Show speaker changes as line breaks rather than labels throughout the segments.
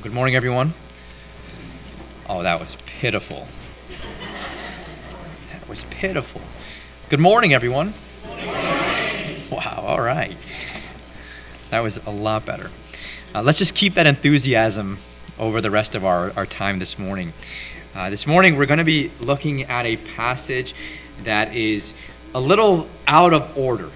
Good morning, everyone. Oh, that was pitiful. That was pitiful. Good morning, everyone. Wow, all right. That was a lot better. Uh, let's just keep that enthusiasm over the rest of our, our time this morning. Uh, this morning, we're going to be looking at a passage that is a little out of order.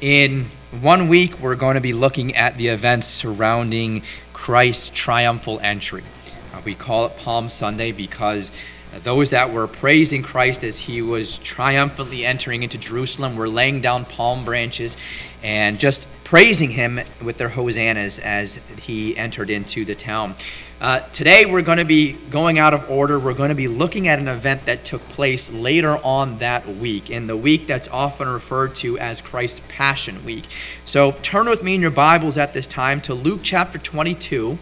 In one week, we're going to be looking at the events surrounding Christ's triumphal entry. Uh, we call it Palm Sunday because those that were praising Christ as he was triumphantly entering into Jerusalem were laying down palm branches and just praising him with their hosannas as he entered into the town. Uh, today, we're going to be going out of order. We're going to be looking at an event that took place later on that week, in the week that's often referred to as Christ's Passion Week. So, turn with me in your Bibles at this time to Luke chapter 22.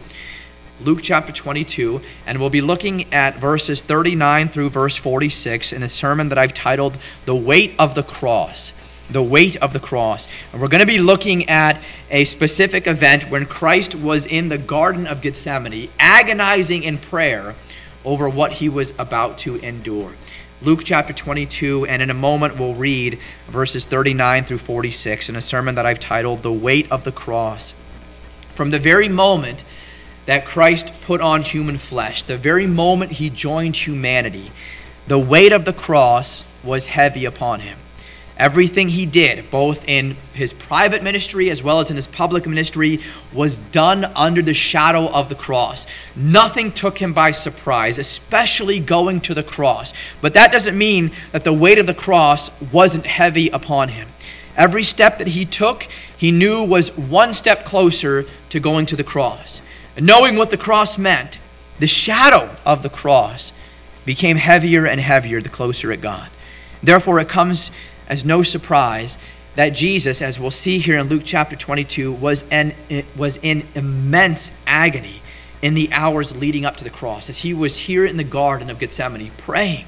Luke chapter 22, and we'll be looking at verses 39 through verse 46 in a sermon that I've titled The Weight of the Cross. The weight of the cross. And we're going to be looking at a specific event when Christ was in the Garden of Gethsemane, agonizing in prayer over what he was about to endure. Luke chapter 22, and in a moment we'll read verses 39 through 46 in a sermon that I've titled The Weight of the Cross. From the very moment that Christ put on human flesh, the very moment he joined humanity, the weight of the cross was heavy upon him. Everything he did, both in his private ministry as well as in his public ministry, was done under the shadow of the cross. Nothing took him by surprise, especially going to the cross. But that doesn't mean that the weight of the cross wasn't heavy upon him. Every step that he took, he knew was one step closer to going to the cross. And knowing what the cross meant, the shadow of the cross became heavier and heavier the closer it got. Therefore, it comes as no surprise that Jesus, as we'll see here in Luke chapter 22, was, an, was in immense agony in the hours leading up to the cross, as he was here in the Garden of Gethsemane praying.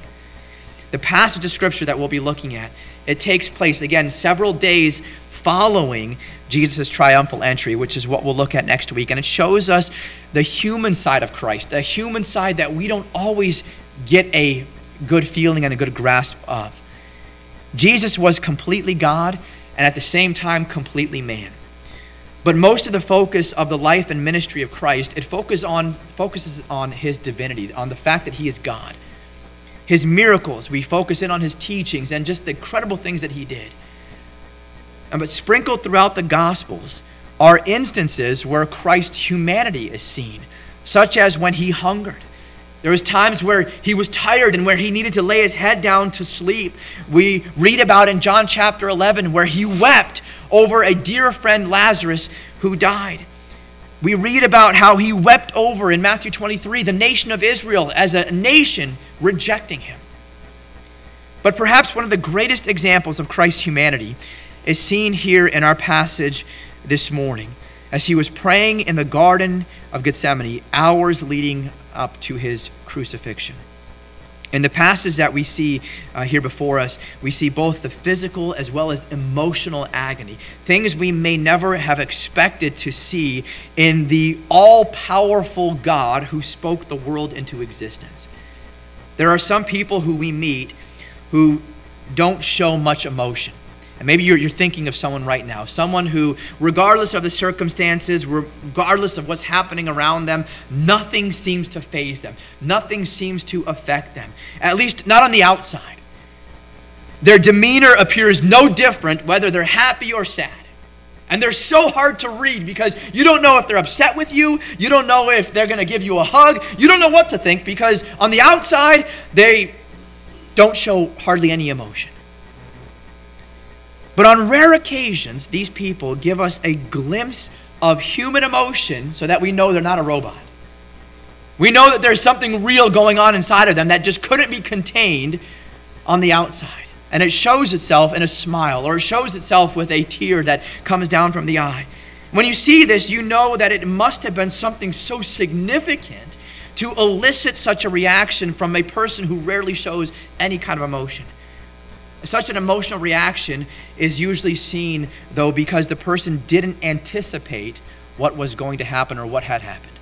The passage of Scripture that we'll be looking at, it takes place, again, several days following Jesus' triumphal entry, which is what we'll look at next week. And it shows us the human side of Christ, the human side that we don't always get a good feeling and a good grasp of. Jesus was completely God and at the same time completely man. But most of the focus of the life and ministry of Christ, it focuses on, focuses on his divinity, on the fact that he is God. His miracles, we focus in on his teachings and just the incredible things that he did. And but sprinkled throughout the Gospels are instances where Christ's humanity is seen, such as when he hungered. There was times where he was tired and where he needed to lay his head down to sleep. We read about in John chapter 11 where he wept over a dear friend Lazarus who died. We read about how he wept over in Matthew 23 the nation of Israel as a nation rejecting him. But perhaps one of the greatest examples of Christ's humanity is seen here in our passage this morning as he was praying in the Garden of Gethsemane, hours leading up to his crucifixion. In the passage that we see uh, here before us, we see both the physical as well as emotional agony, things we may never have expected to see in the all powerful God who spoke the world into existence. There are some people who we meet who don't show much emotion. And maybe you're, you're thinking of someone right now, someone who, regardless of the circumstances, regardless of what's happening around them, nothing seems to faze them. Nothing seems to affect them, at least not on the outside. Their demeanor appears no different whether they're happy or sad. And they're so hard to read because you don't know if they're upset with you. You don't know if they're going to give you a hug. You don't know what to think because on the outside, they don't show hardly any emotion. But on rare occasions, these people give us a glimpse of human emotion so that we know they're not a robot. We know that there's something real going on inside of them that just couldn't be contained on the outside. And it shows itself in a smile or it shows itself with a tear that comes down from the eye. When you see this, you know that it must have been something so significant to elicit such a reaction from a person who rarely shows any kind of emotion. Such an emotional reaction is usually seen, though, because the person didn't anticipate what was going to happen or what had happened.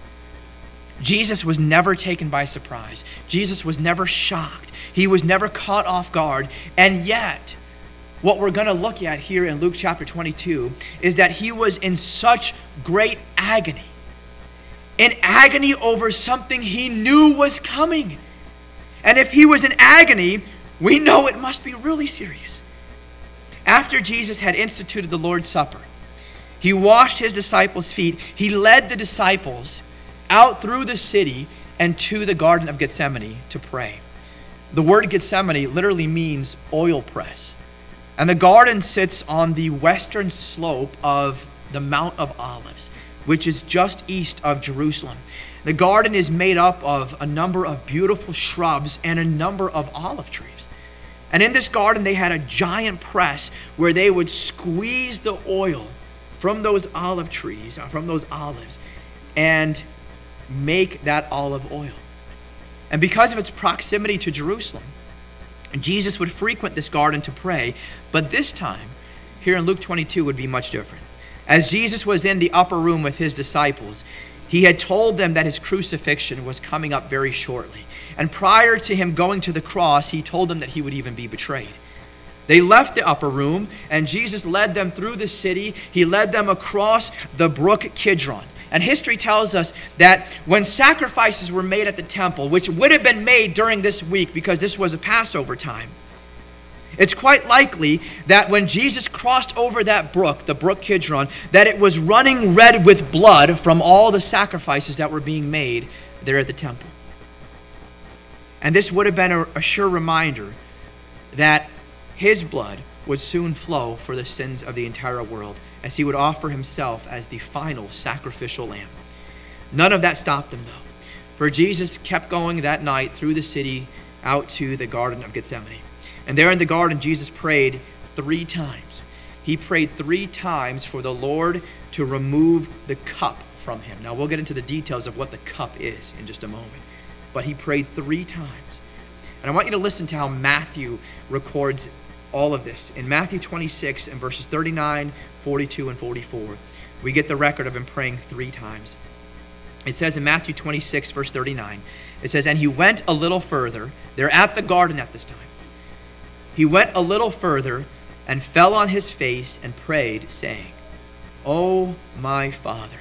Jesus was never taken by surprise. Jesus was never shocked. He was never caught off guard. And yet, what we're going to look at here in Luke chapter 22 is that he was in such great agony. In agony over something he knew was coming. And if he was in agony, we know it must be really serious. After Jesus had instituted the Lord's Supper, he washed his disciples' feet. He led the disciples out through the city and to the Garden of Gethsemane to pray. The word Gethsemane literally means oil press. And the garden sits on the western slope of the Mount of Olives, which is just east of Jerusalem. The garden is made up of a number of beautiful shrubs and a number of olive trees. And in this garden, they had a giant press where they would squeeze the oil from those olive trees, uh, from those olives, and make that olive oil. And because of its proximity to Jerusalem, Jesus would frequent this garden to pray, but this time, here in Luke 22, would be much different. As Jesus was in the upper room with his disciples, he had told them that his crucifixion was coming up very shortly. And prior to him going to the cross, he told them that he would even be betrayed. They left the upper room, and Jesus led them through the city. He led them across the brook Kidron. And history tells us that when sacrifices were made at the temple, which would have been made during this week because this was a Passover time, it's quite likely that when Jesus crossed over that brook, the brook Kidron, that it was running red with blood from all the sacrifices that were being made there at the temple. And this would have been a, a sure reminder that his blood would soon flow for the sins of the entire world as he would offer himself as the final sacrificial lamb. None of that stopped him, though, for Jesus kept going that night through the city out to the Garden of Gethsemane. And there in the garden, Jesus prayed three times. He prayed three times for the Lord to remove the cup from him. Now, we'll get into the details of what the cup is in just a moment. But he prayed three times. And I want you to listen to how Matthew records all of this. In Matthew 26 and verses 39, 42, and 44, we get the record of him praying three times. It says in Matthew 26, verse 39, it says, And he went a little further. They're at the garden at this time. He went a little further and fell on his face and prayed, saying, O my Father,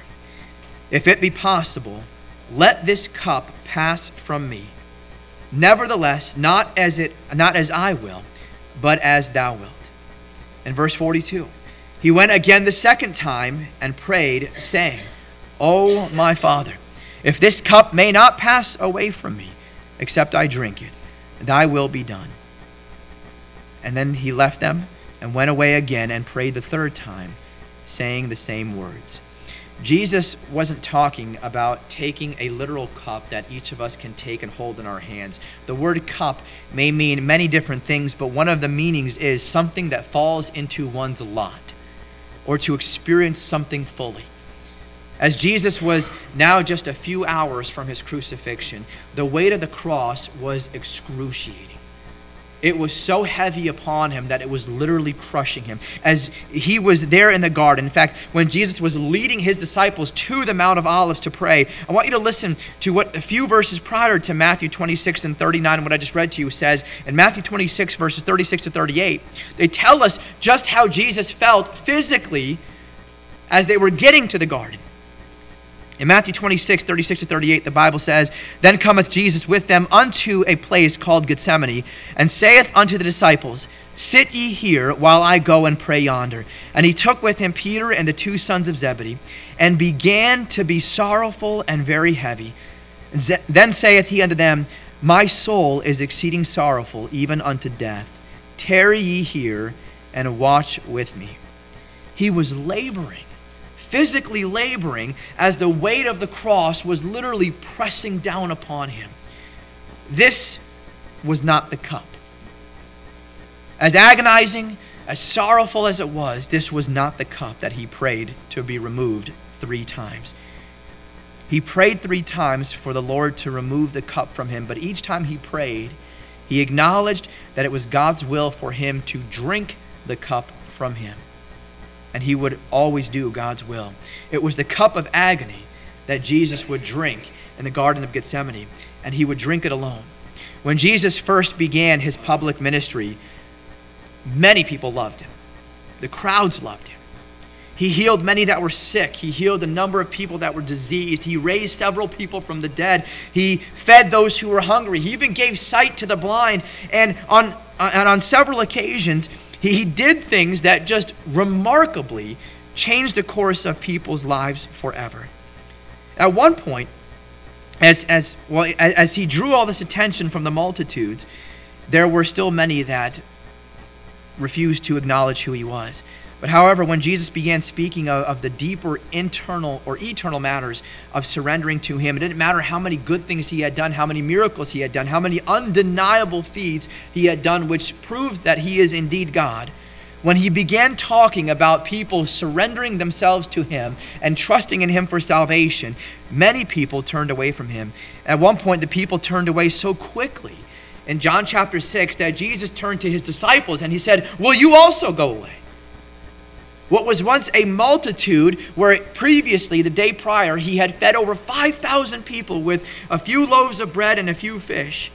if it be possible, let this cup pass from me. Nevertheless, not as it not as I will, but as thou wilt. In verse 42, he went again the second time and prayed, saying, O my Father, if this cup may not pass away from me, except I drink it, thy will be done. And then he left them and went away again and prayed the third time, saying the same words. Jesus wasn't talking about taking a literal cup that each of us can take and hold in our hands. The word cup may mean many different things, but one of the meanings is something that falls into one's lot or to experience something fully. As Jesus was now just a few hours from his crucifixion, the weight of the cross was excruciating. It was so heavy upon him that it was literally crushing him. As he was there in the garden, in fact, when Jesus was leading his disciples to the Mount of Olives to pray, I want you to listen to what a few verses prior to Matthew 26 and 39, what I just read to you, says. In Matthew 26, verses 36 to 38, they tell us just how Jesus felt physically as they were getting to the garden. In Matthew 26, 36 to 38, the Bible says, Then cometh Jesus with them unto a place called Gethsemane, and saith unto the disciples, Sit ye here while I go and pray yonder. And he took with him Peter and the two sons of Zebedee, and began to be sorrowful and very heavy. Then saith he unto them, My soul is exceeding sorrowful, even unto death. Tarry ye here and watch with me. He was laboring physically laboring as the weight of the cross was literally pressing down upon him. This was not the cup. As agonizing, as sorrowful as it was, this was not the cup that he prayed to be removed three times. He prayed three times for the Lord to remove the cup from him, but each time he prayed, he acknowledged that it was God's will for him to drink the cup from him and he would always do God's will. It was the cup of agony that Jesus would drink in the Garden of Gethsemane, and he would drink it alone. When Jesus first began his public ministry, many people loved him. The crowds loved him. He healed many that were sick. He healed a number of people that were diseased. He raised several people from the dead. He fed those who were hungry. He even gave sight to the blind. And on, and on several occasions, he, he did things that just remarkably changed the course of people's lives forever. At one point, as, as, well, as he drew all this attention from the multitudes, there were still many that refused to acknowledge who he was. But however, when Jesus began speaking of, of, the deeper internal or eternal matters of surrendering to Him, it didn't matter how many good things He had done, how many miracles He had done, how many undeniable feats He had done, which proved that He is indeed God. When He began talking about people surrendering themselves to Him and trusting in Him for salvation, many people turned away from Him. At one point, the people turned away so quickly in John chapter 6 that Jesus turned to His disciples and He said, Will you also go away? What was once a multitude, where previously, the day prior, he had fed over 5,000 people with a few loaves of bread and a few fish.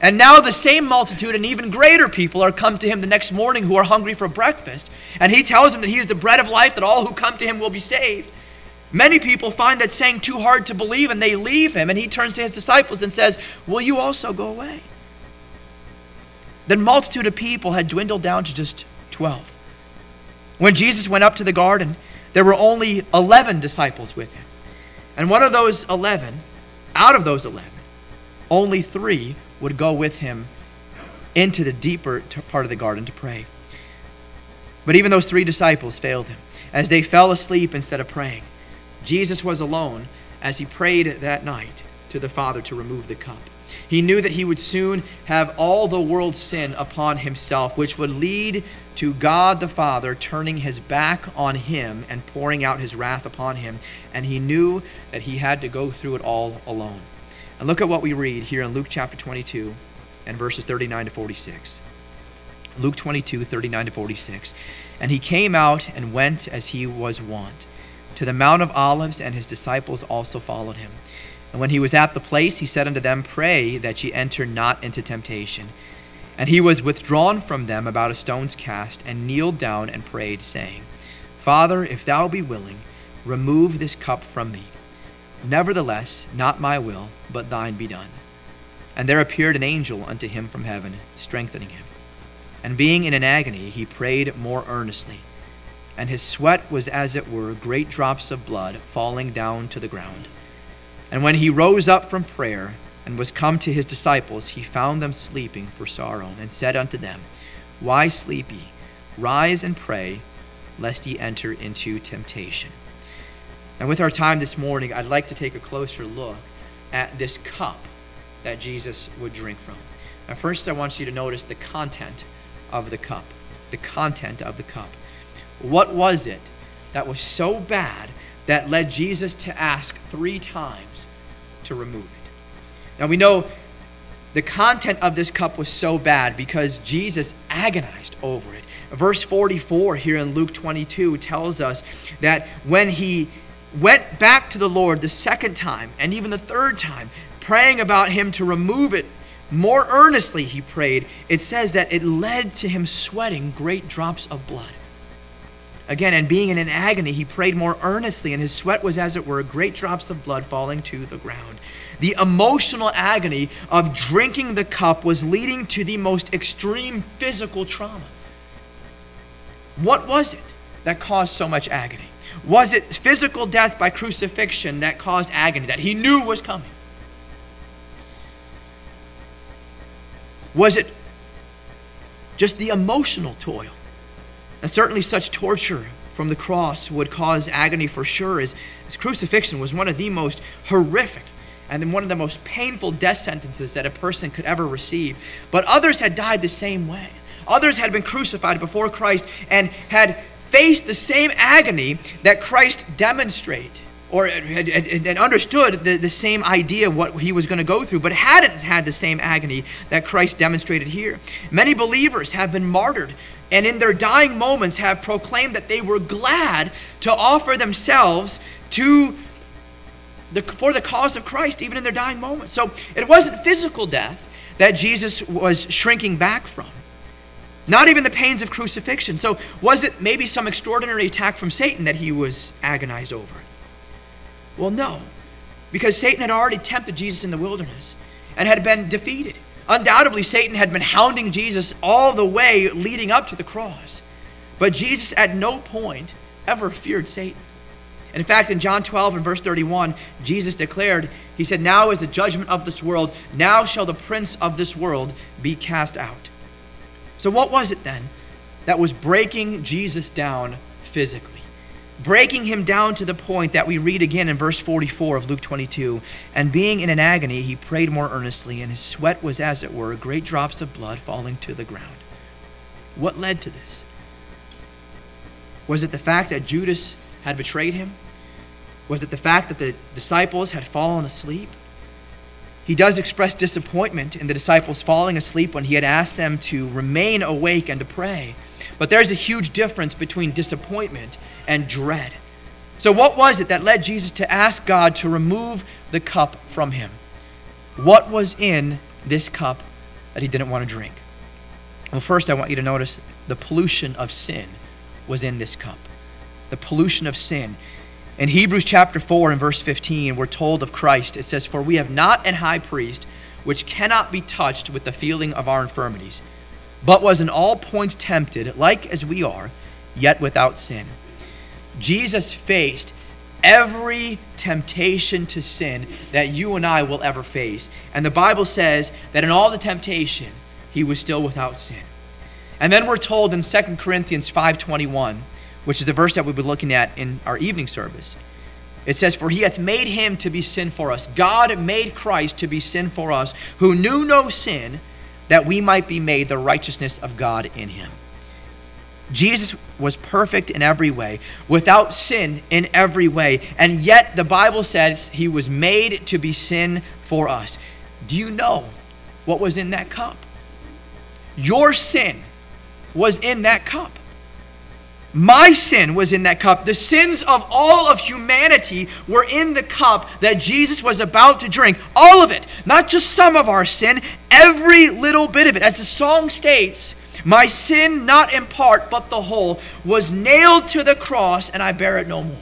And now the same multitude and even greater people are come to him the next morning who are hungry for breakfast. And he tells them that he is the bread of life, that all who come to him will be saved. Many people find that saying too hard to believe and they leave him. And he turns to his disciples and says, Will you also go away? The multitude of people had dwindled down to just 12. When Jesus went up to the garden, there were only 11 disciples with him. And one of those 11, out of those 11, only three would go with him into the deeper part of the garden to pray. But even those three disciples failed him as they fell asleep instead of praying. Jesus was alone as he prayed that night to the Father to remove the cup. He knew that he would soon have all the world's sin upon himself, which would lead to God the Father turning his back on him and pouring out his wrath upon him. And he knew that he had to go through it all alone. And look at what we read here in Luke chapter 22 and verses 39 to 46. Luke 22, 39 to 46. And he came out and went as he was wont to the Mount of Olives, and his disciples also followed him. And when he was at the place, he said unto them, Pray that ye enter not into temptation. And he was withdrawn from them about a stone's cast, and kneeled down and prayed, saying, Father, if thou be willing, remove this cup from me. Nevertheless, not my will, but thine be done. And there appeared an angel unto him from heaven, strengthening him. And being in an agony, he prayed more earnestly. And his sweat was as it were great drops of blood falling down to the ground. And when he rose up from prayer and was come to his disciples, he found them sleeping for sorrow, and said unto them, Why sleep ye? Rise and pray, lest ye enter into temptation. And with our time this morning, I'd like to take a closer look at this cup that Jesus would drink from. Now, first, I want you to notice the content of the cup. The content of the cup. What was it that was so bad that led Jesus to ask three times to remove it. Now we know the content of this cup was so bad because Jesus agonized over it. Verse 44 here in Luke 22 tells us that when he went back to the Lord the second time and even the third time, praying about him to remove it more earnestly, he prayed, it says that it led to him sweating great drops of blood. Again, and being in an agony, he prayed more earnestly, and his sweat was, as it were, great drops of blood falling to the ground. The emotional agony of drinking the cup was leading to the most extreme physical trauma. What was it that caused so much agony? Was it physical death by crucifixion that caused agony that he knew was coming? Was it just the emotional toil? And certainly such torture from the cross would cause agony for sure, as, as crucifixion was one of the most horrific and then one of the most painful death sentences that a person could ever receive. But others had died the same way. Others had been crucified before Christ and had faced the same agony that Christ demonstrated or had, had, had understood the, the same idea of what he was going to go through, but hadn't had the same agony that Christ demonstrated here. Many believers have been martyred and in their dying moments have proclaimed that they were glad to offer themselves to the, for the cause of Christ, even in their dying moments. So it wasn't physical death that Jesus was shrinking back from. Not even the pains of crucifixion. So, was it maybe some extraordinary attack from Satan that he was agonized over? Well, no, because Satan had already tempted Jesus in the wilderness and had been defeated. Undoubtedly, Satan had been hounding Jesus all the way leading up to the cross. But Jesus at no point ever feared Satan. In fact, in John 12 and verse 31, Jesus declared, He said, Now is the judgment of this world. Now shall the prince of this world be cast out. So, what was it then that was breaking Jesus down physically? Breaking him down to the point that we read again in verse 44 of Luke 22. And being in an agony, he prayed more earnestly, and his sweat was, as it were, great drops of blood falling to the ground. What led to this? Was it the fact that Judas had betrayed him? Was it the fact that the disciples had fallen asleep? He does express disappointment in the disciples falling asleep when he had asked them to remain awake and to pray. But there's a huge difference between disappointment and dread. So, what was it that led Jesus to ask God to remove the cup from him? What was in this cup that he didn't want to drink? Well, first, I want you to notice the pollution of sin was in this cup. The pollution of sin. In Hebrews chapter 4 and verse 15, we're told of Christ. It says, For we have not an high priest which cannot be touched with the feeling of our infirmities, but was in all points tempted, like as we are, yet without sin. Jesus faced every temptation to sin that you and I will ever face. And the Bible says that in all the temptation, he was still without sin. And then we're told in 2 Corinthians 5:21 which is the verse that we've been looking at in our evening service. It says, For he hath made him to be sin for us. God made Christ to be sin for us, who knew no sin, that we might be made the righteousness of God in him. Jesus was perfect in every way, without sin in every way, and yet the Bible says he was made to be sin for us. Do you know what was in that cup? Your sin was in that cup. My sin was in that cup. The sins of all of humanity were in the cup that Jesus was about to drink. All of it. Not just some of our sin, every little bit of it. As the song states, my sin, not in part, but the whole, was nailed to the cross, and I bear it no more.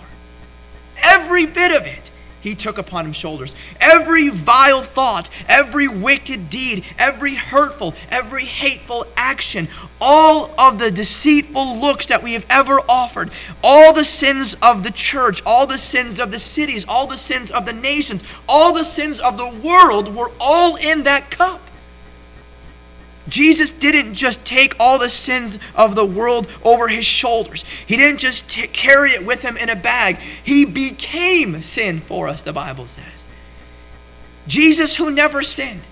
Every bit of it he took upon his shoulders. Every vile thought, every wicked deed, every hurtful, every hateful action, all of the deceitful looks that we have ever offered, all the sins of the church, all the sins of the cities, all the sins of the nations, all the sins of the world were all in that cup. Jesus didn't just take all the sins of the world over his shoulders. He didn't just t- carry it with him in a bag. He became sin for us, the Bible says. Jesus, who never sinned,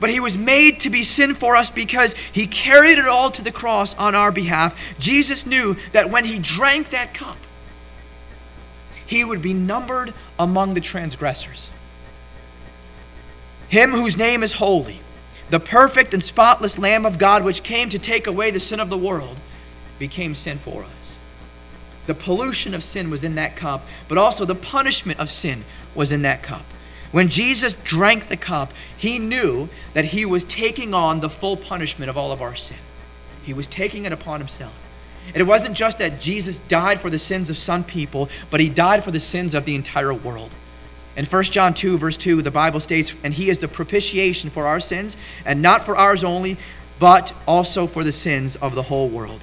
but he was made to be sin for us because he carried it all to the cross on our behalf. Jesus knew that when he drank that cup, he would be numbered among the transgressors. Him whose name is holy the perfect and spotless Lamb of God, which came to take away the sin of the world, became sin for us. The pollution of sin was in that cup, but also the punishment of sin was in that cup. When Jesus drank the cup, he knew that he was taking on the full punishment of all of our sin. He was taking it upon himself. And it wasn't just that Jesus died for the sins of some people, but he died for the sins of the entire world. In 1 John 2, verse 2, the Bible states, And he is the propitiation for our sins, and not for ours only, but also for the sins of the whole world.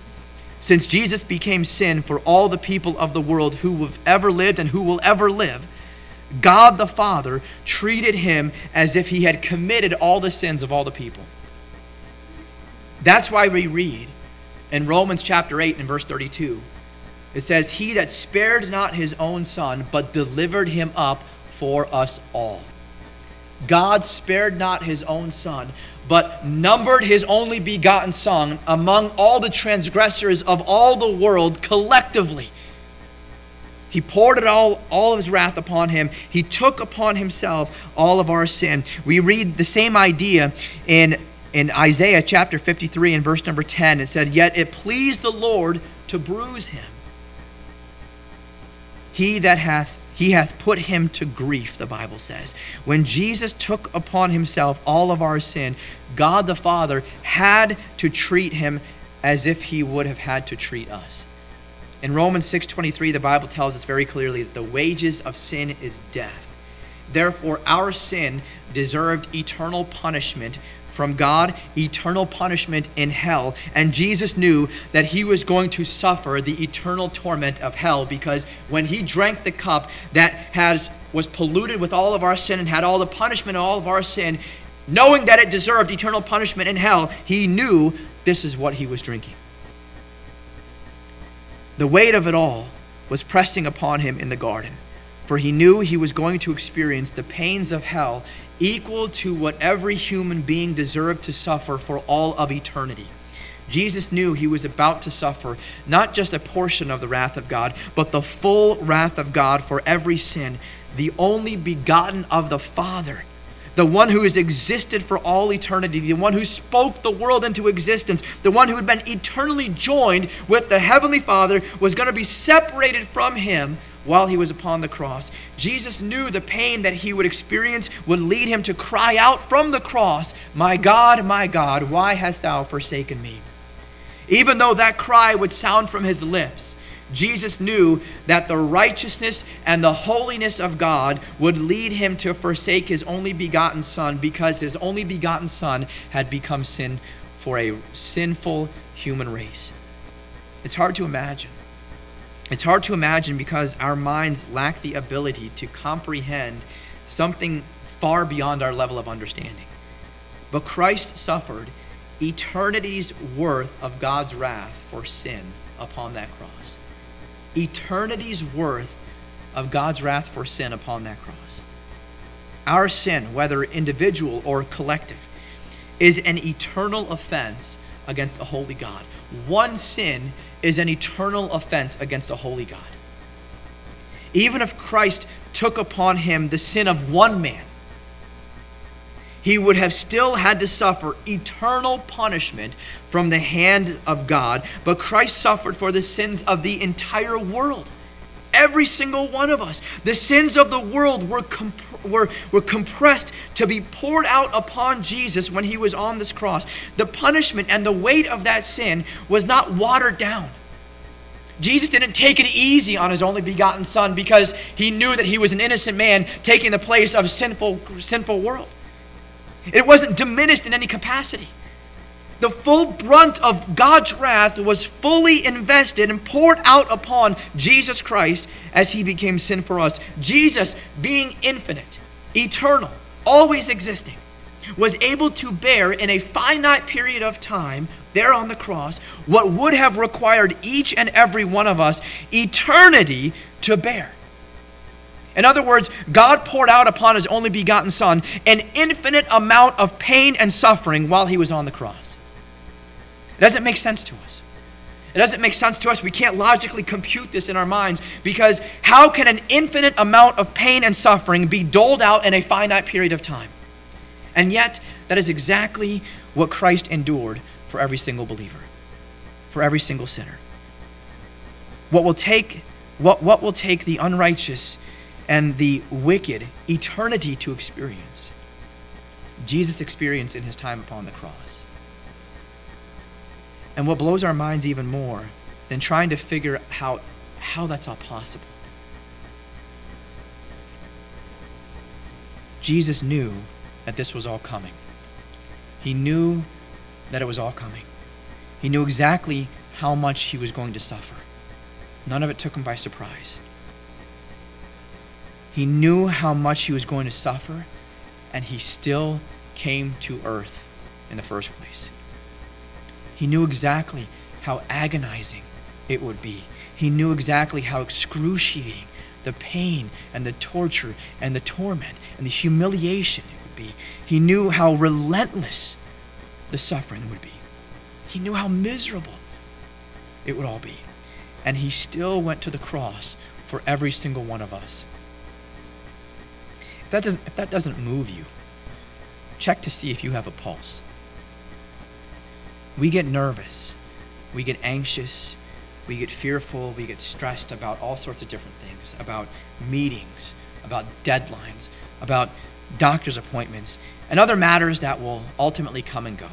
Since Jesus became sin for all the people of the world who have ever lived and who will ever live, God the Father treated him as if he had committed all the sins of all the people. That's why we read in Romans chapter 8 and verse 32. It says, He that spared not his own son, but delivered him up for us all. God spared not his own son, but numbered his only begotten son among all the transgressors of all the world collectively. He poured it all, all of his wrath upon him. He took upon himself all of our sin. We read the same idea in, in Isaiah chapter 53 and verse number 10. It said, Yet it pleased the Lord to bruise him. He that hath he hath put him to grief, the Bible says. When Jesus took upon himself all of our sin, God the Father had to treat him as if he would have had to treat us. In Romans 6:23 the Bible tells us very clearly that the wages of sin is death. Therefore our sin deserved eternal punishment from God eternal punishment in hell. And Jesus knew that he was going to suffer the eternal torment of hell because when he drank the cup that has was polluted with all of our sin and had all the punishment of all of our sin, knowing that it deserved eternal punishment in hell, he knew this is what he was drinking. The weight of it all was pressing upon him in the garden, for he knew he was going to experience the pains of hell equal to what every human being deserved to suffer for all of eternity. Jesus knew he was about to suffer not just a portion of the wrath of God, but the full wrath of God for every sin, the only begotten of the Father, the one who has existed for all eternity, the one who spoke the world into existence, the one who had been eternally joined with the Heavenly Father, was going to be separated from him while he was upon the cross. Jesus knew the pain that he would experience would lead him to cry out from the cross, My God, my God, why hast thou forsaken me? Even though that cry would sound from his lips, Jesus knew that the righteousness and the holiness of God would lead him to forsake his only begotten Son because his only begotten Son had become sin for a sinful human race. It's hard to imagine. It's hard to imagine because our minds lack the ability to comprehend something far beyond our level of understanding. But Christ suffered eternity's worth of God's wrath for sin upon that cross. Eternity's worth of God's wrath for sin upon that cross. Our sin, whether individual or collective, is an eternal offense against a holy God. One sin is an eternal offense against a holy God. Even if Christ took upon him the sin of one man, he would have still had to suffer eternal punishment from the hand of God. But Christ suffered for the sins of the entire world. Every single one of us. The sins of the world were, comp- were, were compressed to be poured out upon Jesus when he was on this cross. The punishment and the weight of that sin was not watered down. Jesus didn't take it easy on his only begotten son because he knew that he was an innocent man taking the place of a sinful, sinful world. It wasn't diminished in any capacity. The full brunt of God's wrath was fully invested and poured out upon Jesus Christ as he became sin for us. Jesus, being infinite, eternal, always existing, was able to bear in a finite period of time there on the cross what would have required each and every one of us eternity to bear. In other words, God poured out upon his only begotten Son an infinite amount of pain and suffering while he was on the cross. It doesn't make sense to us. It doesn't make sense to us. We can't logically compute this in our minds because how can an infinite amount of pain and suffering be doled out in a finite period of time? And yet, that is exactly what Christ endured for every single believer, for every single sinner. What will take, what, what will take the unrighteous and the wicked eternity to experience? Jesus experienced in his time upon the cross. And what blows our minds even more than trying to figure out how that's all possible. Jesus knew that this was all coming. He knew that it was all coming. He knew exactly how much he was going to suffer. None of it took him by surprise. He knew how much he was going to suffer, and he still came to earth in the first place. He knew exactly how agonizing it would be. He knew exactly how excruciating the pain and the torture and the torment and the humiliation it would be. He knew how relentless the suffering would be. He knew how miserable it would all be. And he still went to the cross for every single one of us. If that doesn't, if that doesn't move you, check to see if you have a pulse we get nervous, we get anxious, we get fearful, we get stressed about all sorts of different things, about meetings, about deadlines, about doctor's appointments, and other matters that will ultimately come and go.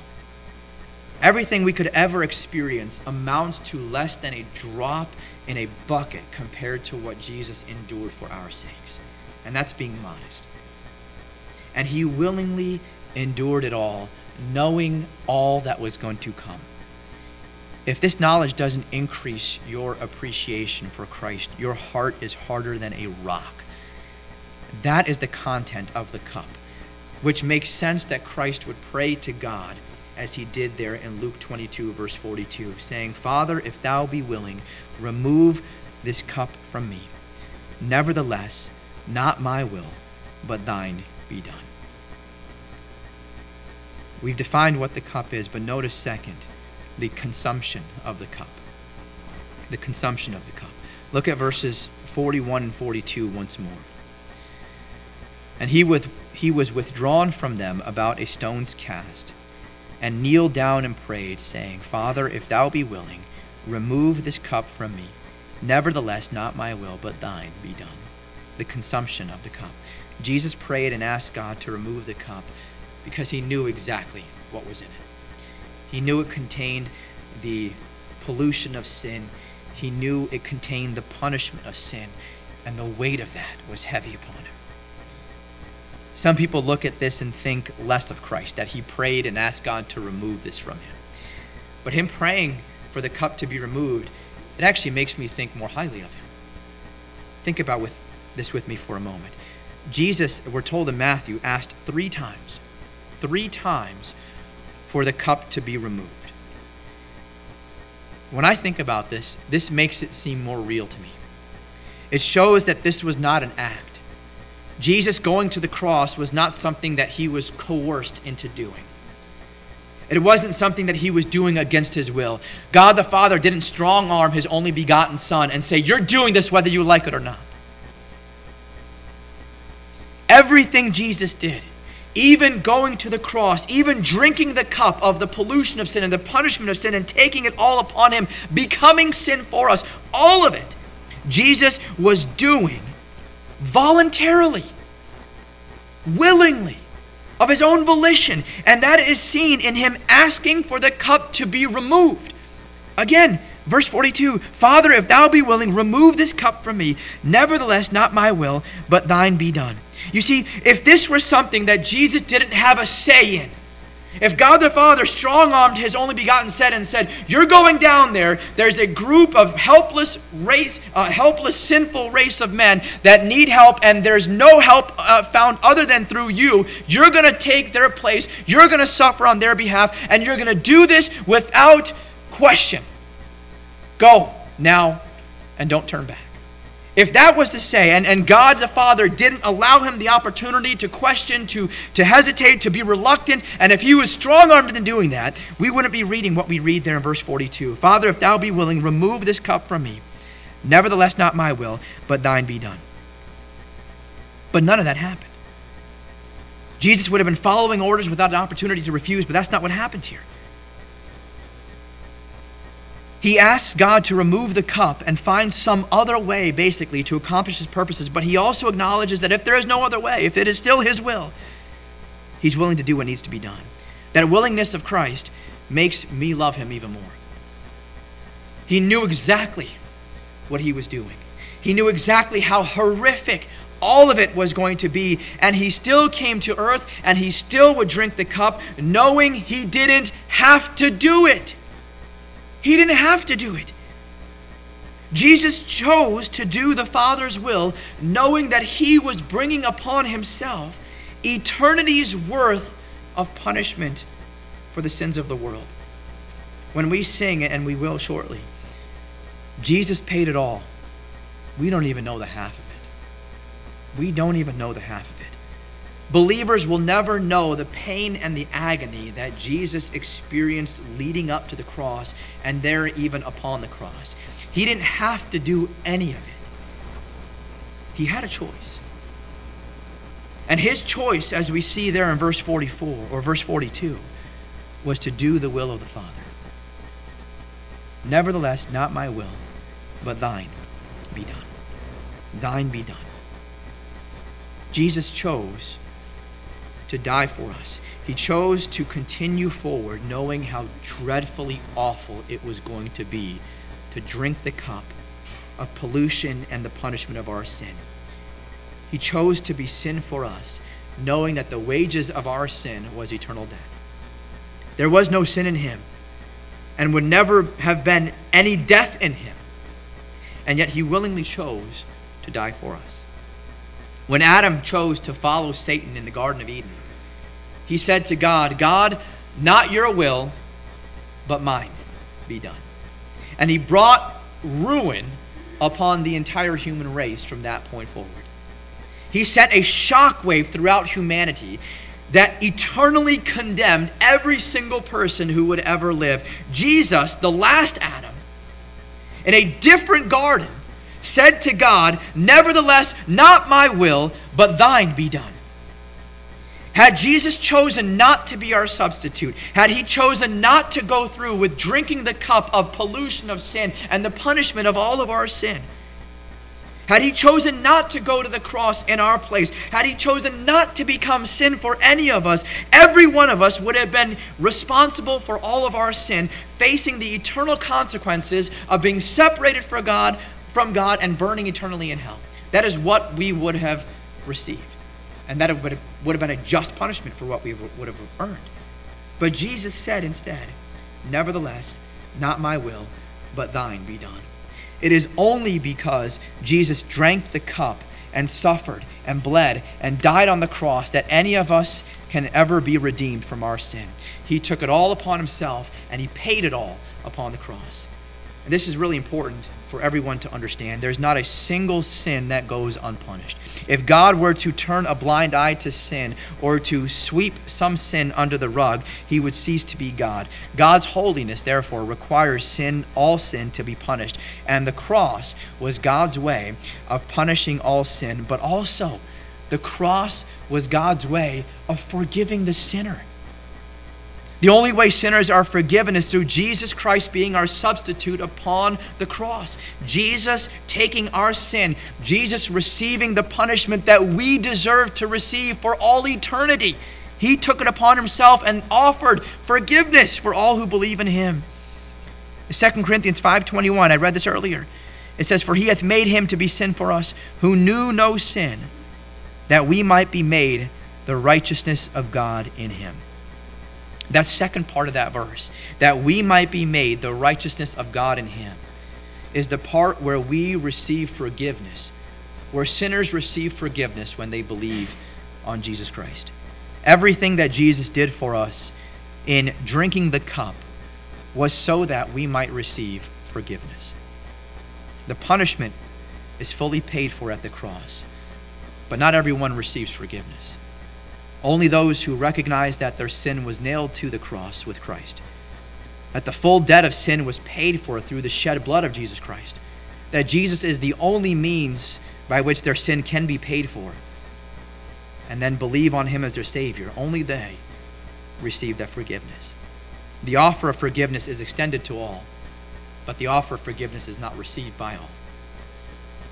Everything we could ever experience amounts to less than a drop in a bucket compared to what Jesus endured for our sakes. And that's being modest. And he willingly endured it all, knowing all that was going to come. If this knowledge doesn't increase your appreciation for Christ, your heart is harder than a rock. That is the content of the cup, which makes sense that Christ would pray to God as he did there in Luke 22, verse 42, saying, Father, if thou be willing, remove this cup from me. Nevertheless, not my will, but thine be done. We've defined what the cup is, but notice second, the consumption of the cup. The consumption of the cup. Look at verses 41 and 42 once more. And he, with, he was withdrawn from them about a stone's cast, and kneeled down and prayed, saying, Father, if thou be willing, remove this cup from me. Nevertheless, not my will, but thine be done. The consumption of the cup. Jesus prayed and asked God to remove the cup because he knew exactly what was in it. He knew it contained the pollution of sin. He knew it contained the punishment of sin, and the weight of that was heavy upon him. Some people look at this and think less of Christ, that he prayed and asked God to remove this from him. But him praying for the cup to be removed, it actually makes me think more highly of him. Think about with, this with me for a moment. Jesus, we're told in Matthew, asked three times, three times for the cup to be removed. When I think about this, this makes it seem more real to me. It shows that this was not an act. Jesus going to the cross was not something that he was coerced into doing. It wasn't something that he was doing against his will. God the Father didn't strong arm his only begotten Son and say, You're doing this whether you like it or not. Everything Jesus did even going to the cross, even drinking the cup of the pollution of sin and the punishment of sin and taking it all upon him, becoming sin for us, all of it, Jesus was doing voluntarily, willingly, of his own volition. And that is seen in him asking for the cup to be removed. Again, verse 42 Father, if thou be willing, remove this cup from me. Nevertheless, not my will, but thine be done. You see, if this were something that Jesus didn't have a say in, if God the Father strong armed his only begotten Son and said, You're going down there, there's a group of helpless race, uh, helpless, sinful race of men that need help, and there's no help uh, found other than through you. You're going to take their place, you're going to suffer on their behalf, and you're going to do this without question. Go now and don't turn back. If that was to say, and, and God the Father didn't allow him the opportunity to question, to, to hesitate, to be reluctant, and if he was strong armed in doing that, we wouldn't be reading what we read there in verse 42. Father, if thou be willing, remove this cup from me. Nevertheless, not my will, but thine be done. But none of that happened. Jesus would have been following orders without an opportunity to refuse, but that's not what happened here. He asks God to remove the cup and find some other way, basically, to accomplish his purposes. But he also acknowledges that if there is no other way, if it is still his will, he's willing to do what needs to be done. That willingness of Christ makes me love him even more. He knew exactly what he was doing, he knew exactly how horrific all of it was going to be. And he still came to earth and he still would drink the cup, knowing he didn't have to do it. He didn't have to do it. Jesus chose to do the Father's will, knowing that he was bringing upon himself eternity's worth of punishment for the sins of the world. When we sing, and we will shortly, Jesus paid it all. We don't even know the half of it. We don't even know the half. Believers will never know the pain and the agony that Jesus experienced leading up to the cross and there even upon the cross. He didn't have to do any of it, he had a choice. And his choice, as we see there in verse 44 or verse 42, was to do the will of the Father. Nevertheless, not my will, but thine be done. Thine be done. Jesus chose to die for us. He chose to continue forward knowing how dreadfully awful it was going to be to drink the cup of pollution and the punishment of our sin. He chose to be sin for us, knowing that the wages of our sin was eternal death. There was no sin in him, and would never have been any death in him. And yet he willingly chose to die for us. When Adam chose to follow Satan in the Garden of Eden, he said to God, God, not your will, but mine be done. And he brought ruin upon the entire human race from that point forward. He sent a shockwave throughout humanity that eternally condemned every single person who would ever live. Jesus, the last Adam, in a different garden, said to God, Nevertheless, not my will, but thine be done. Had Jesus chosen not to be our substitute, had he chosen not to go through with drinking the cup of pollution of sin and the punishment of all of our sin, had he chosen not to go to the cross in our place, had he chosen not to become sin for any of us, every one of us would have been responsible for all of our sin, facing the eternal consequences of being separated from God, from God and burning eternally in hell. That is what we would have received. And that would have, would have been a just punishment for what we would have earned. But Jesus said instead, Nevertheless, not my will, but thine be done. It is only because Jesus drank the cup and suffered and bled and died on the cross that any of us can ever be redeemed from our sin. He took it all upon himself and he paid it all upon the cross. And this is really important for everyone to understand. There's not a single sin that goes unpunished. If God were to turn a blind eye to sin or to sweep some sin under the rug, he would cease to be God. God's holiness, therefore, requires sin, all sin, to be punished. And the cross was God's way of punishing all sin, but also the cross was God's way of forgiving the sinner. The only way sinners are forgiven is through Jesus Christ being our substitute upon the cross. Jesus taking our sin, Jesus receiving the punishment that we deserve to receive for all eternity. He took it upon himself and offered forgiveness for all who believe in him. 2 Corinthians 5:21, I read this earlier. It says, "For he hath made him to be sin for us, who knew no sin, that we might be made the righteousness of God in him." That second part of that verse, that we might be made the righteousness of God in Him, is the part where we receive forgiveness, where sinners receive forgiveness when they believe on Jesus Christ. Everything that Jesus did for us in drinking the cup was so that we might receive forgiveness. The punishment is fully paid for at the cross, but not everyone receives forgiveness. Only those who recognize that their sin was nailed to the cross with Christ, that the full debt of sin was paid for through the shed blood of Jesus Christ, that Jesus is the only means by which their sin can be paid for, and then believe on Him as their Savior. Only they receive that forgiveness. The offer of forgiveness is extended to all, but the offer of forgiveness is not received by all.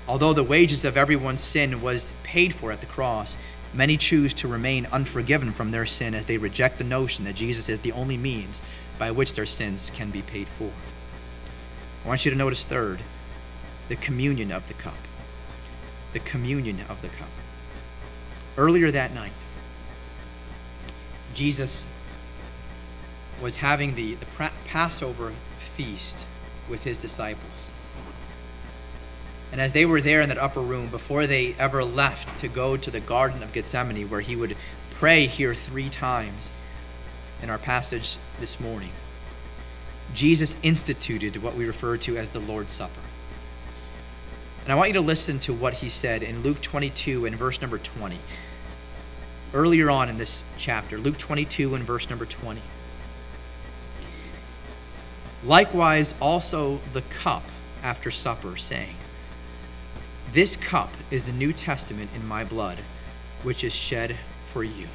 Although the wages of everyone's sin was paid for at the cross, Many choose to remain unforgiven from their sin as they reject the notion that Jesus is the only means by which their sins can be paid for. I want you to notice, third, the communion of the cup. The communion of the cup. Earlier that night, Jesus was having the, the Passover feast with his disciples. And as they were there in that upper room, before they ever left to go to the Garden of Gethsemane, where he would pray here three times in our passage this morning, Jesus instituted what we refer to as the Lord's Supper. And I want you to listen to what he said in Luke 22 and verse number 20. Earlier on in this chapter, Luke 22 and verse number 20. Likewise, also the cup after supper, saying, this cup is the New Testament in my blood, which is shed for you.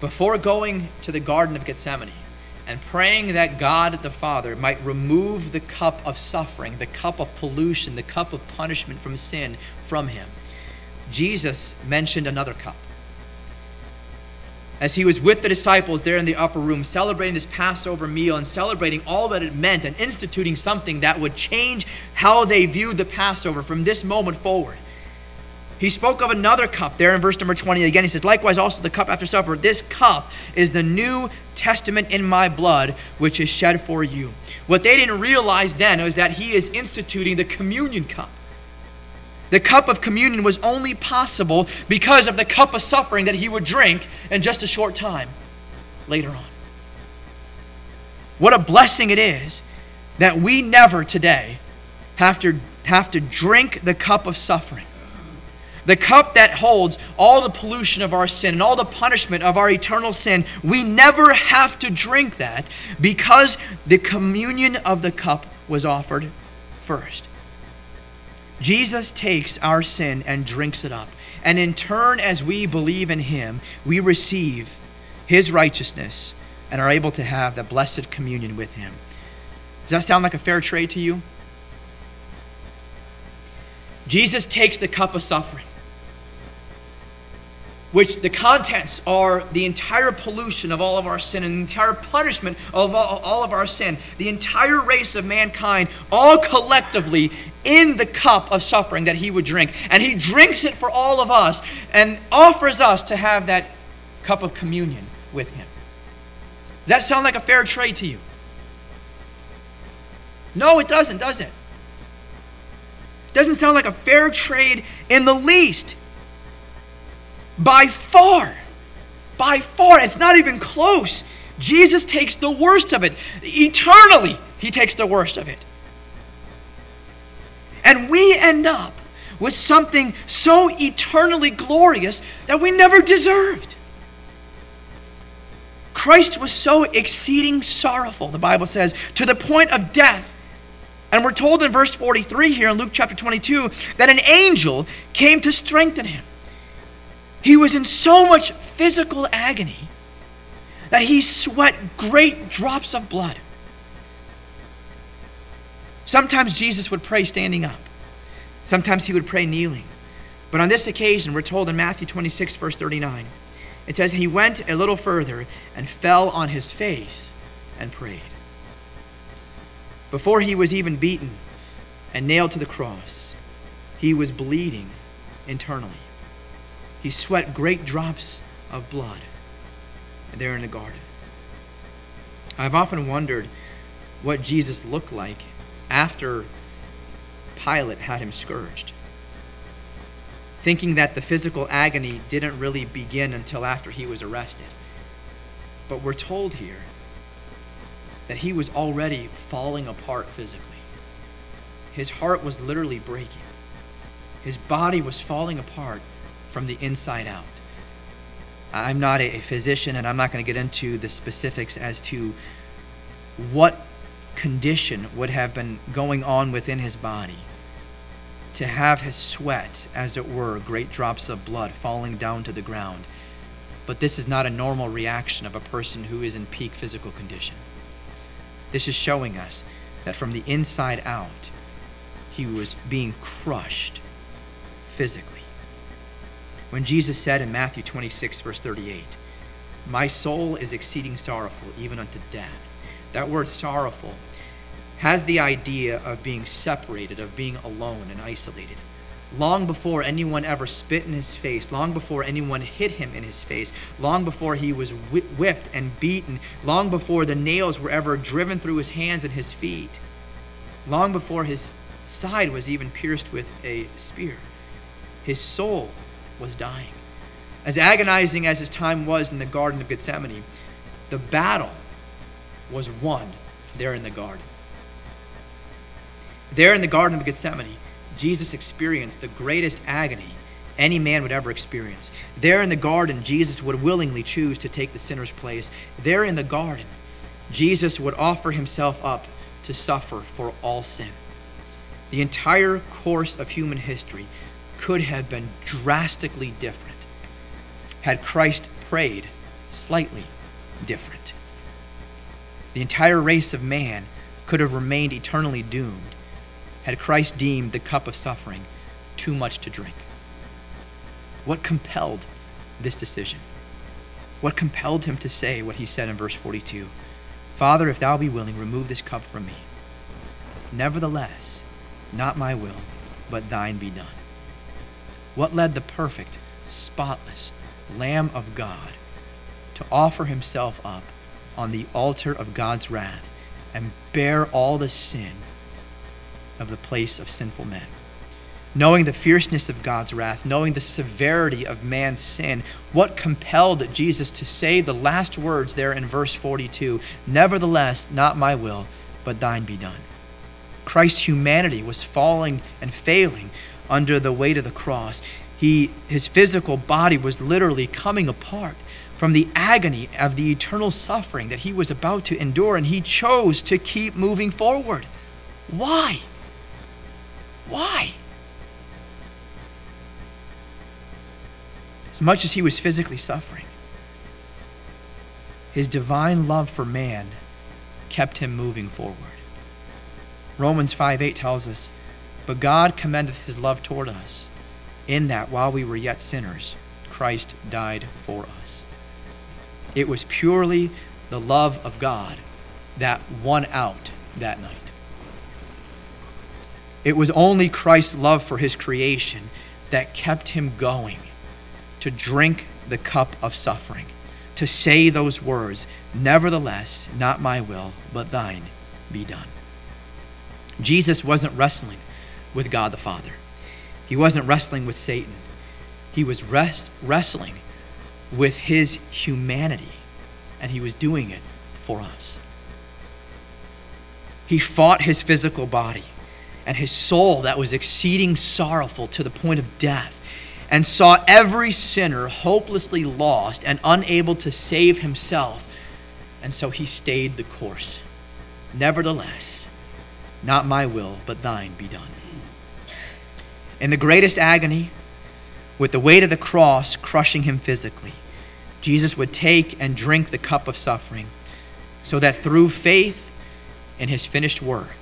Before going to the Garden of Gethsemane, and praying that God the Father might remove the cup of suffering, the cup of pollution, the cup of punishment from sin from him, Jesus mentioned another cup. As he was with the disciples there in the upper room, celebrating this Passover meal and celebrating all that it meant and instituting something that would change how they viewed the Passover from this moment forward. He spoke of another cup there in verse number 20. Again, he says, Likewise, also the cup after supper. This cup is the New Testament in my blood, which is shed for you. What they didn't realize then was that he is instituting the communion cup. The cup of communion was only possible because of the cup of suffering that he would drink in just a short time later on. What a blessing it is that we never today have to, have to drink the cup of suffering the cup that holds all the pollution of our sin and all the punishment of our eternal sin, we never have to drink that because the communion of the cup was offered first. Jesus takes our sin and drinks it up. And in turn, as we believe in him, we receive his righteousness and are able to have the blessed communion with him. Does that sound like a fair trade to you? Jesus takes the cup of suffering which the contents are the entire pollution of all of our sin and the entire punishment of all, all, of our sin, the entire race of mankind, all collectively in the cup of suffering that he would drink. And he drinks it for all of us and offers us to have that cup of communion with him. Does that sound like a fair trade to you? No, it doesn't, does it? Doesn't sound like a fair trade in the least. By far. By far. It's not even close. Jesus takes the worst of it. Eternally, he takes the worst of it. We end up with something so eternally glorious that we never deserved. Christ was so exceeding sorrowful, the Bible says, to the point of death. And we're told in verse 43 here in Luke chapter 22 that an angel came to strengthen him. He was in so much physical agony that he sweat great drops of blood. Sometimes Jesus would pray standing up, sometimes he would pray kneeling. But on this occasion, we're told in Matthew 26, verse 39, it says, He went a little further and fell on his face and prayed. Before he was even beaten and nailed to the cross, he was bleeding internally. He sweat great drops of blood there in the garden. I've often wondered what Jesus looked like after Pilate had him scourged, thinking that the physical agony didn't really begin until after he was arrested. But we're told here that he was already falling apart physically. His heart was literally breaking, his body was falling apart from the inside out. I'm not a physician, and I'm not going to get into the specifics as to what condition would have been going on within his body to have his sweat, as it were, great drops of blood falling down to the ground. But this is not a normal reaction of a person who is in peak physical condition. This is showing us that from the inside out, he was being crushed physically. When Jesus said in Matthew 26, verse 38, My soul is exceeding sorrowful, even unto death. That word sorrowful has the idea of being separated, of being alone and isolated. Long before anyone ever spit in his face, long before anyone hit him in his face, long before he was whipped and beaten, long before the nails were ever driven through his hands and his feet, long before his side was even pierced with a spear, his soul was dying. As agonizing as his time was in the Garden of Gethsemane, the battle was won there in the garden. There in the Garden of Gethsemane, Jesus experienced the greatest agony any man would ever experience. There in the garden, Jesus would willingly choose to take the sinner's place. There in the garden, Jesus would offer himself up to suffer for all sin. The entire course of human history could have been drastically different had Christ prayed slightly different. the entire race of man could have remained eternally doomed had Christ deemed the cup of suffering too much to drink. What compelled this decision? What compelled him to say what he said in verse 42? Father, if thou be willing, remove this cup from me. Nevertheless, not my will, but thine be done. What led the perfect, spotless Lamb of God to offer himself up on the altar of God's wrath and bear all the sin of the place of sinful men? knowing the fierceness of God's wrath, knowing the severity of man's sin, what compelled Jesus to say the last words there in verse 42 Nevertheless, not my will, but thine be done. Christ's humanity was falling and failing under the weight of the cross. He, his physical body was literally coming apart from the agony of the eternal suffering that he was about to endure, and he chose to keep moving forward. Why? Why? as much as he was physically suffering. His divine love for man kept him moving forward. Romans 5 8 tells us, But God commendeth his love toward us, in that while we were yet sinners, Christ died for us. It was purely the love of God that won out that night. It was only Christ's love for his creation that kept him going to drink the cup of suffering, to say those words, Nevertheless, not my will, but thine be done. Jesus wasn't wrestling with God the Father, he wasn't wrestling with Satan. He was rest, wrestling with his humanity, and he was doing it for us. He fought his physical body and his soul that was exceeding sorrowful to the point of death and saw every sinner hopelessly lost and unable to save himself. And so he stayed the course. Nevertheless, not my will, but thine be done. In the greatest agony, with the weight of the cross crushing him physically, Jesus would take and drink the cup of suffering so that through faith in his finished work,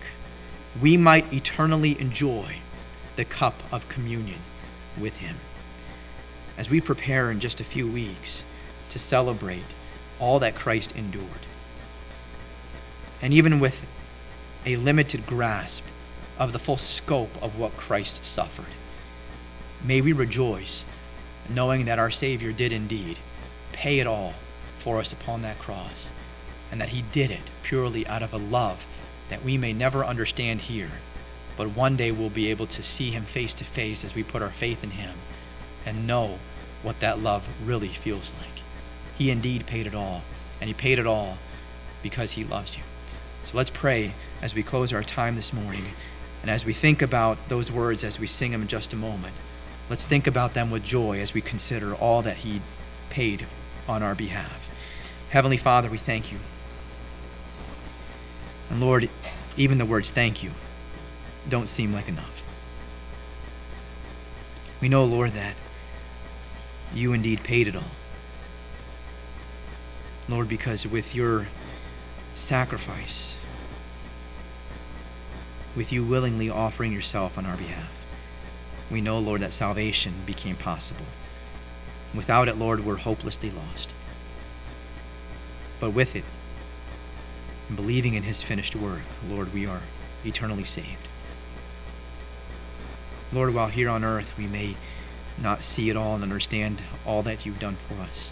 we might eternally enjoy the cup of communion with him as we prepare in just a few weeks to celebrate all that Christ endured. And even with a limited grasp of the full scope of what Christ suffered, may we rejoice knowing that our Savior did indeed pay it all for us upon that cross, and that He did it purely out of a love that we may never understand here, but one day we'll be able to see Him face to face as we put our faith in Him and know what that love really feels like. He indeed paid it all, and He paid it all because He loves you. So let's pray as we close our time this morning, and as we think about those words as we sing them in just a moment. Let's think about them with joy as we consider all that He paid on our behalf. Heavenly Father, we thank you. And Lord, even the words thank you don't seem like enough. We know, Lord, that you indeed paid it all. Lord, because with your sacrifice, with you willingly offering yourself on our behalf, we know, Lord, that salvation became possible. Without it, Lord, we're hopelessly lost. But with it, believing in his finished work, Lord, we are eternally saved. Lord, while here on earth we may not see it all and understand all that you've done for us.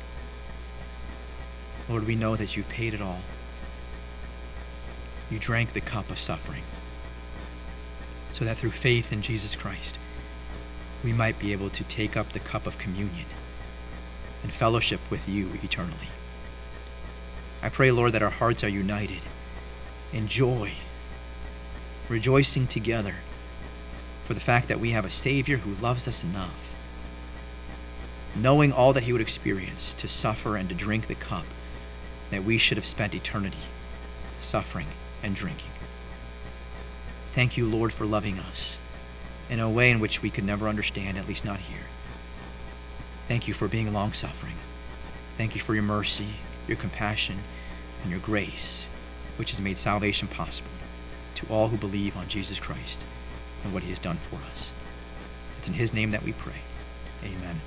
Lord, we know that you've paid it all. You drank the cup of suffering so that through faith in Jesus Christ, we might be able to take up the cup of communion and fellowship with you eternally. I pray, Lord, that our hearts are united in joy, rejoicing together for the fact that we have a Savior who loves us enough knowing all that he would experience to suffer and to drink the cup that we should have spent eternity suffering and drinking. Thank you, Lord, for loving us in a way in which we could never understand, at least not here. Thank you for being long suffering. Thank you for your mercy, your compassion, and your grace. which has made salvation possible to all who believe on Jesus Christ and what he has done for us. It's in his name that we pray. Amen.